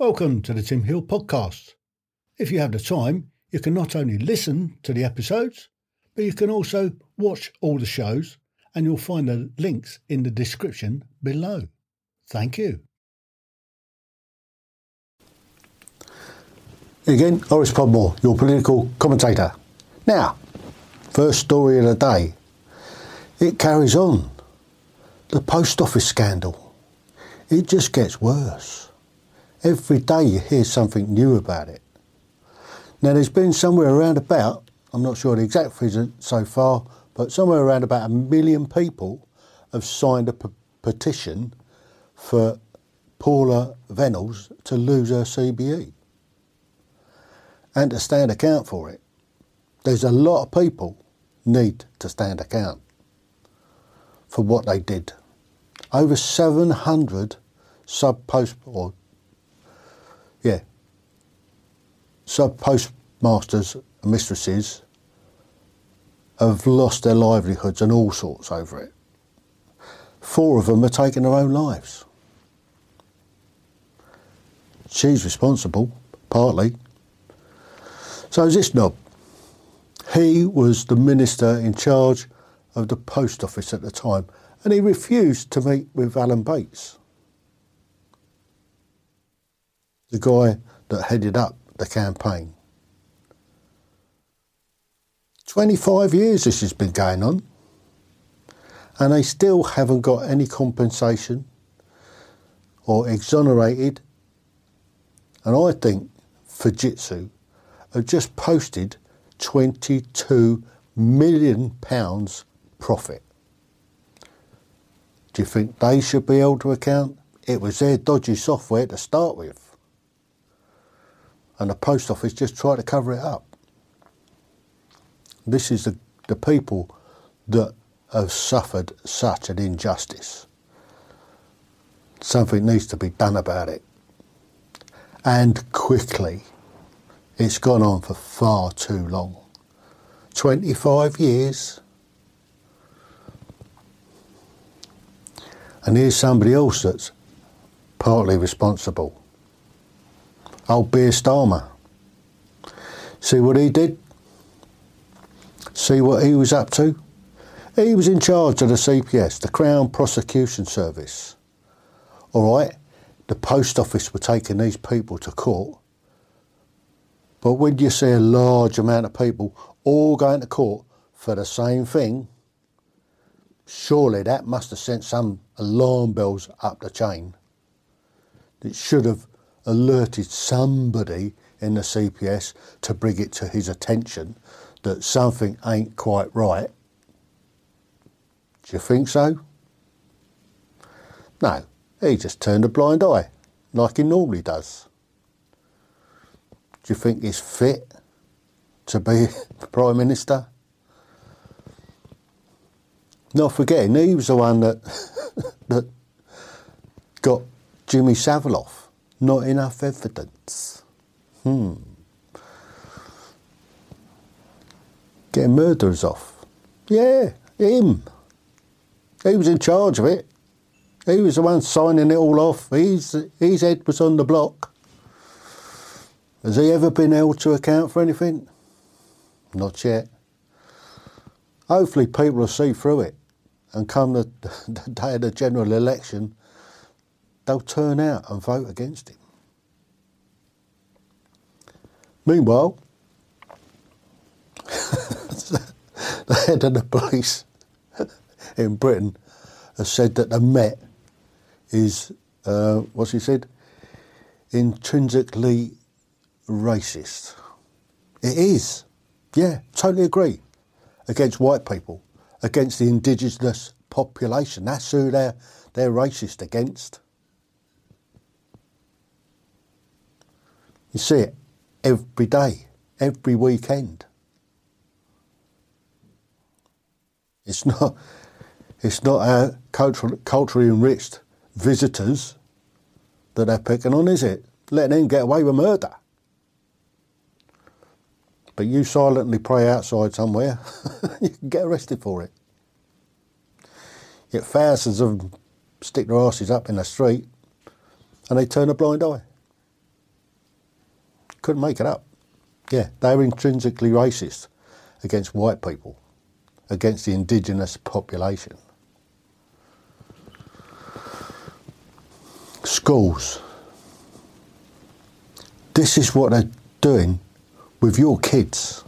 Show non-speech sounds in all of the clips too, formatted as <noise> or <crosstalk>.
Welcome to the Tim Hill podcast. If you have the time, you can not only listen to the episodes, but you can also watch all the shows, and you'll find the links in the description below. Thank you. Again, Horace Podmore, your political commentator. Now, first story of the day. It carries on. The post office scandal. It just gets worse. Every day you hear something new about it. Now, there's been somewhere around about, I'm not sure the exact figure so far, but somewhere around about a million people have signed a p- petition for Paula Venables to lose her CBE and to stand account for it. There's a lot of people need to stand account for what they did. Over 700 sub post or yeah, sub postmasters and mistresses have lost their livelihoods and all sorts over it. Four of them are taking their own lives. She's responsible, partly. So is this knob. He was the minister in charge of the post office at the time, and he refused to meet with Alan Bates. The guy that headed up the campaign. 25 years this has been going on, and they still haven't got any compensation or exonerated. And I think Fujitsu have just posted 22 million pounds profit. Do you think they should be held to account? It was their dodgy software to start with and the post office just try to cover it up. This is the, the people that have suffered such an injustice. Something needs to be done about it. And quickly. It's gone on for far too long. 25 years. And here's somebody else that's partly responsible old Beer Starmer. See what he did? See what he was up to? He was in charge of the CPS, the Crown Prosecution Service. All right, the post office were taking these people to court. But when you see a large amount of people all going to court for the same thing, surely that must have sent some alarm bells up the chain. It should have alerted somebody in the CPS to bring it to his attention that something ain't quite right. Do you think so? No, he just turned a blind eye, like he normally does. Do you think he's fit to be <laughs> Prime Minister? Not forgetting, he was the one that, <laughs> that got Jimmy Savile off not enough evidence. Hmm. Getting murderers off. Yeah, him. He was in charge of it. He was the one signing it all off. He's, his head was on the block. Has he ever been held to account for anything? Not yet. Hopefully, people will see through it and come the, <laughs> the day of the general election, they'll turn out and vote against him. Meanwhile, <laughs> the head of the police <laughs> in Britain has said that the Met is, uh, what's he said, intrinsically racist. It is. Yeah, totally agree. Against white people, against the indigenous population. That's who they're, they're racist against. You see it every day, every weekend. It's not, it's not our cultural, culturally enriched visitors that they're picking on, is it? Letting them get away with murder. But you silently pray outside somewhere, <laughs> you can get arrested for it. Yet thousands of them stick their asses up in the street and they turn a blind eye. Couldn't make it up. Yeah, they're intrinsically racist against white people, against the indigenous population. Schools. This is what they're doing with your kids.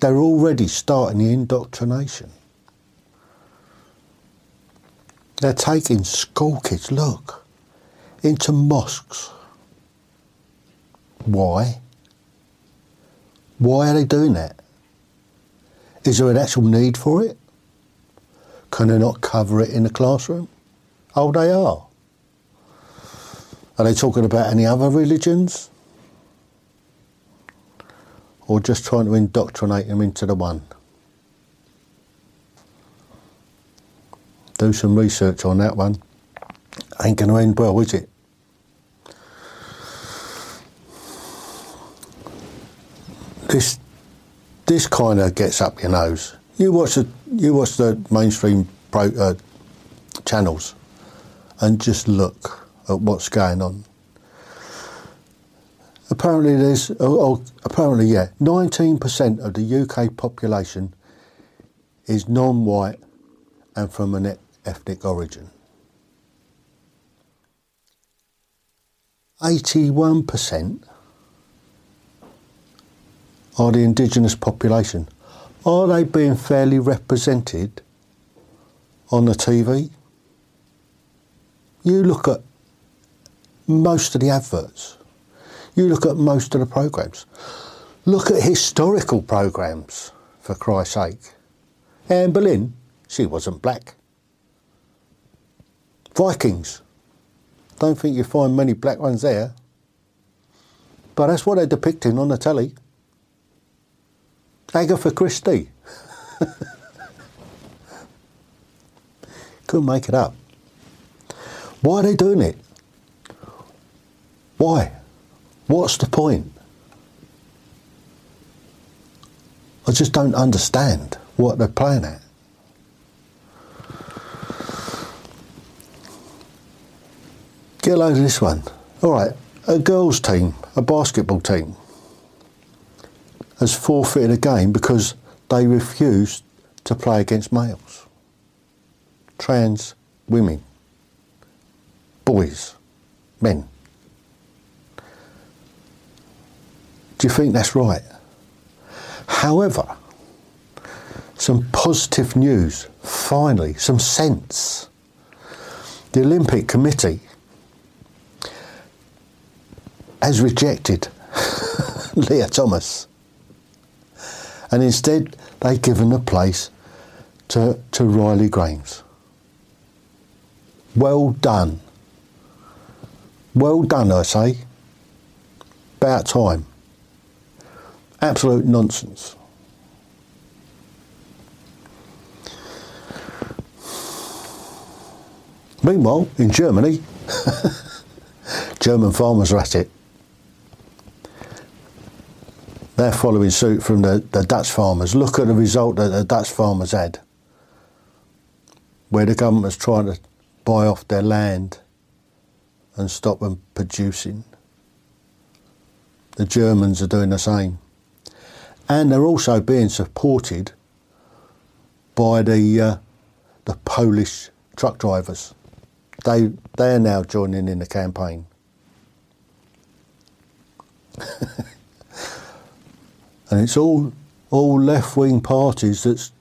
They're already starting the indoctrination. They're taking school kids, look, into mosques. Why? Why are they doing that? Is there an actual need for it? Can they not cover it in the classroom? Oh, they are. Are they talking about any other religions? Or just trying to indoctrinate them into the one? Do some research on that one. Ain't going to end well, is it? This this kind of gets up your nose. You watch the you watch the mainstream pro, uh, channels, and just look at what's going on. Apparently, there's oh, oh, apparently yeah, nineteen percent of the UK population is non-white and from an ethnic origin. Eighty-one percent are the indigenous population. Are they being fairly represented on the TV? You look at most of the adverts. You look at most of the programs. Look at historical programs, for Christ's sake. Anne Boleyn, she wasn't black. Vikings, don't think you find many black ones there. But that's what they're depicting on the telly. Agatha for Christie. Couldn't make it up. Why are they doing it? Why? What's the point? I just don't understand what they're playing at. Get a load of this one. All right, a girls' team, a basketball team, has forfeited a game because they refused to play against males, trans women, boys, men. Do you think that's right? However, some positive news, finally, some sense. The Olympic Committee has rejected <laughs> Lia Thomas and instead they've given the place to, to Riley Gaines. Well done. Well done, I say. About time. Absolute nonsense. Meanwhile, in Germany, <laughs> German farmers are at it. They're following suit from the, the Dutch farmers. Look at the result that the Dutch farmers had, where the government was trying to buy off their land and stop them producing. The Germans are doing the same. And they're also being supported by the, uh, the Polish truck drivers. They, they are now joining in the campaign. <laughs> and it's all all left wing parties that's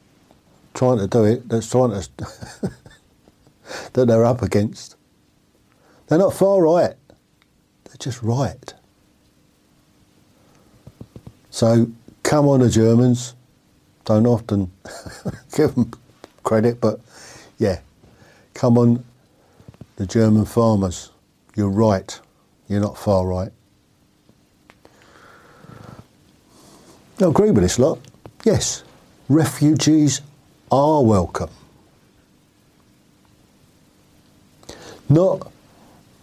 trying to do it. That's trying to <laughs> that they're up against. They're not far right. They're just right. So come on, the Germans. Don't often <laughs> give them credit, but yeah, come on, the German farmers. You're right. You're not far right. I agree with this lot. Yes, refugees are welcome. Not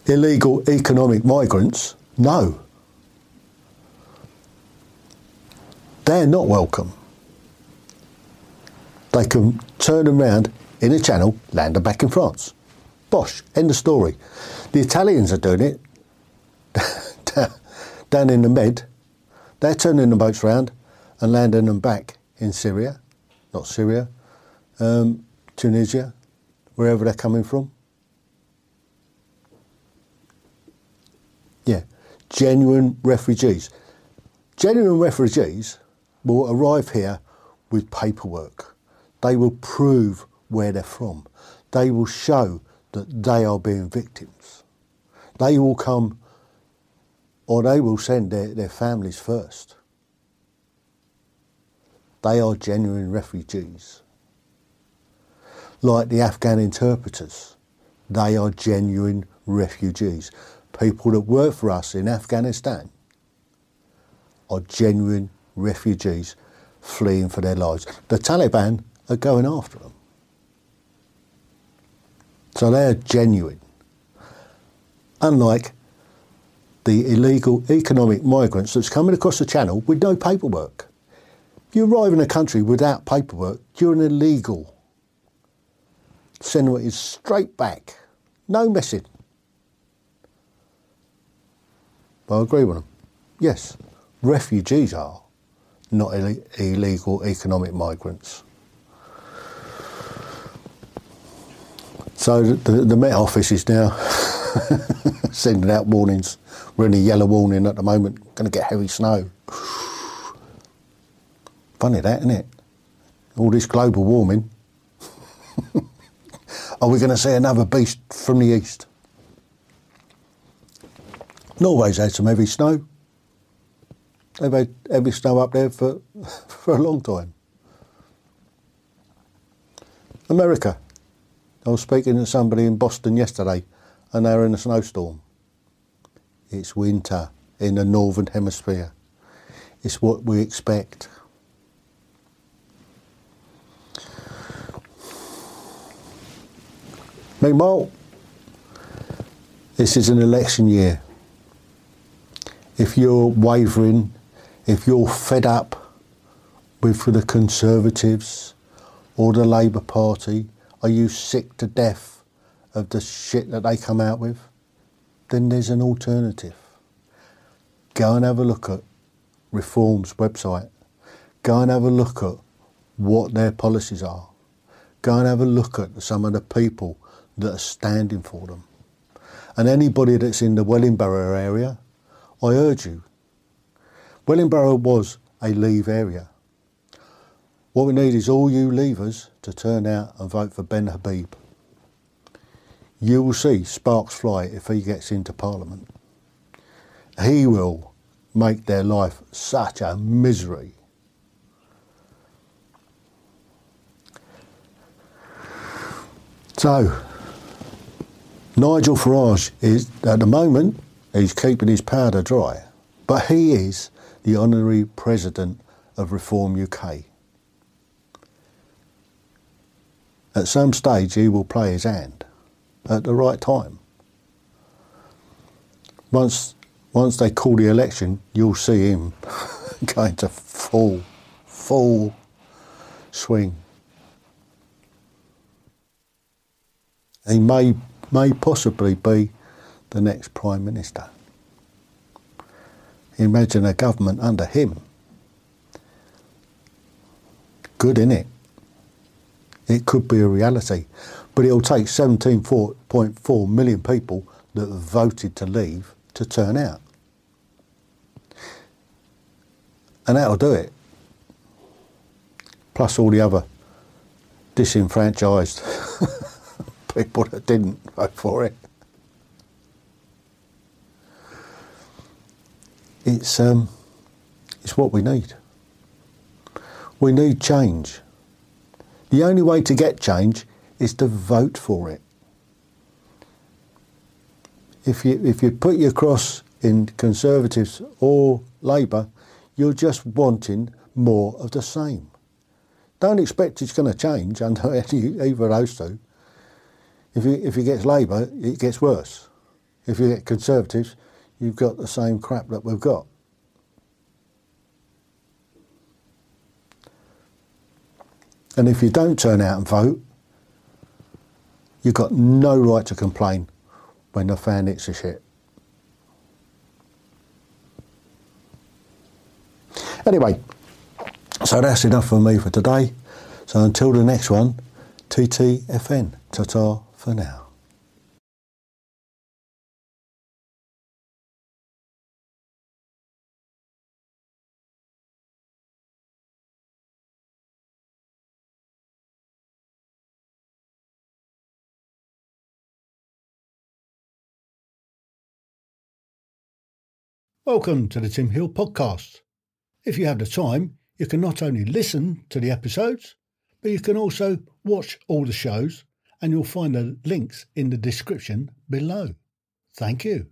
illegal economic migrants, no. They're not welcome. They can turn around in a channel, land them back in France. Bosh, end of story. The Italians are doing it <laughs> down in the Med, they're turning the boats round and landing them back in Syria, not Syria, um, Tunisia, wherever they're coming from. Yeah, genuine refugees. Genuine refugees will arrive here with paperwork. They will prove where they're from. They will show that they are being victims. They will come or they will send their, their families first. They are genuine refugees. Like the Afghan interpreters, they are genuine refugees. People that work for us in Afghanistan are genuine refugees fleeing for their lives. The Taliban are going after them. So they're genuine. Unlike the illegal economic migrants that's coming across the channel with no paperwork. You arrive in a country without paperwork, you're an illegal. Sending it straight back. No messing. But I agree with them. Yes, refugees are, not Ill- illegal economic migrants. So the, the Met Office is now <laughs> sending out warnings. We're in a yellow warning at the moment. Going to get heavy snow. Funny that, isn't it? All this global warming. <laughs> Are we going to see another beast from the east? Norway's had some heavy snow. They've had heavy snow up there for, <laughs> for a long time. America. I was speaking to somebody in Boston yesterday and they were in a snowstorm. It's winter in the northern hemisphere. It's what we expect. Meanwhile, this is an election year. If you're wavering, if you're fed up with the Conservatives or the Labour Party, are you sick to death of the shit that they come out with? Then there's an alternative. Go and have a look at Reform's website. Go and have a look at what their policies are. Go and have a look at some of the people that are standing for them. And anybody that's in the Wellingborough area, I urge you. Wellingborough was a leave area. What we need is all you leavers to turn out and vote for Ben Habib. You will see sparks fly if he gets into Parliament. He will make their life such a misery. So, Nigel Farage is, at the moment, he's keeping his powder dry, but he is the honorary president of Reform UK. At some stage, he will play his hand at the right time. Once, once they call the election, you'll see him <laughs> going to full, full swing. He may, may possibly be the next Prime Minister. Imagine a government under him. Good, in it? It could be a reality. But it'll take 17.4 million people that voted to leave to turn out. And that'll do it. Plus all the other disenfranchised <laughs> people I didn't vote for it. It's, um, it's what we need. We need change. The only way to get change is to vote for it. If you, if you put your cross in Conservatives or Labour, you're just wanting more of the same. Don't expect it's going to change under <laughs> any, either of those two. If you, if you get Labour, it gets worse. If you get Conservatives, you've got the same crap that we've got. And if you don't turn out and vote, you've got no right to complain when the fan hits the shit. Anyway, so that's enough for me for today. So until the next one, TTFN. Ta ta for now. Welcome to the Tim Hill podcast. If you have the time, you can not only listen to the episodes, but you can also watch all the shows, and you'll find the links in the description below. Thank you.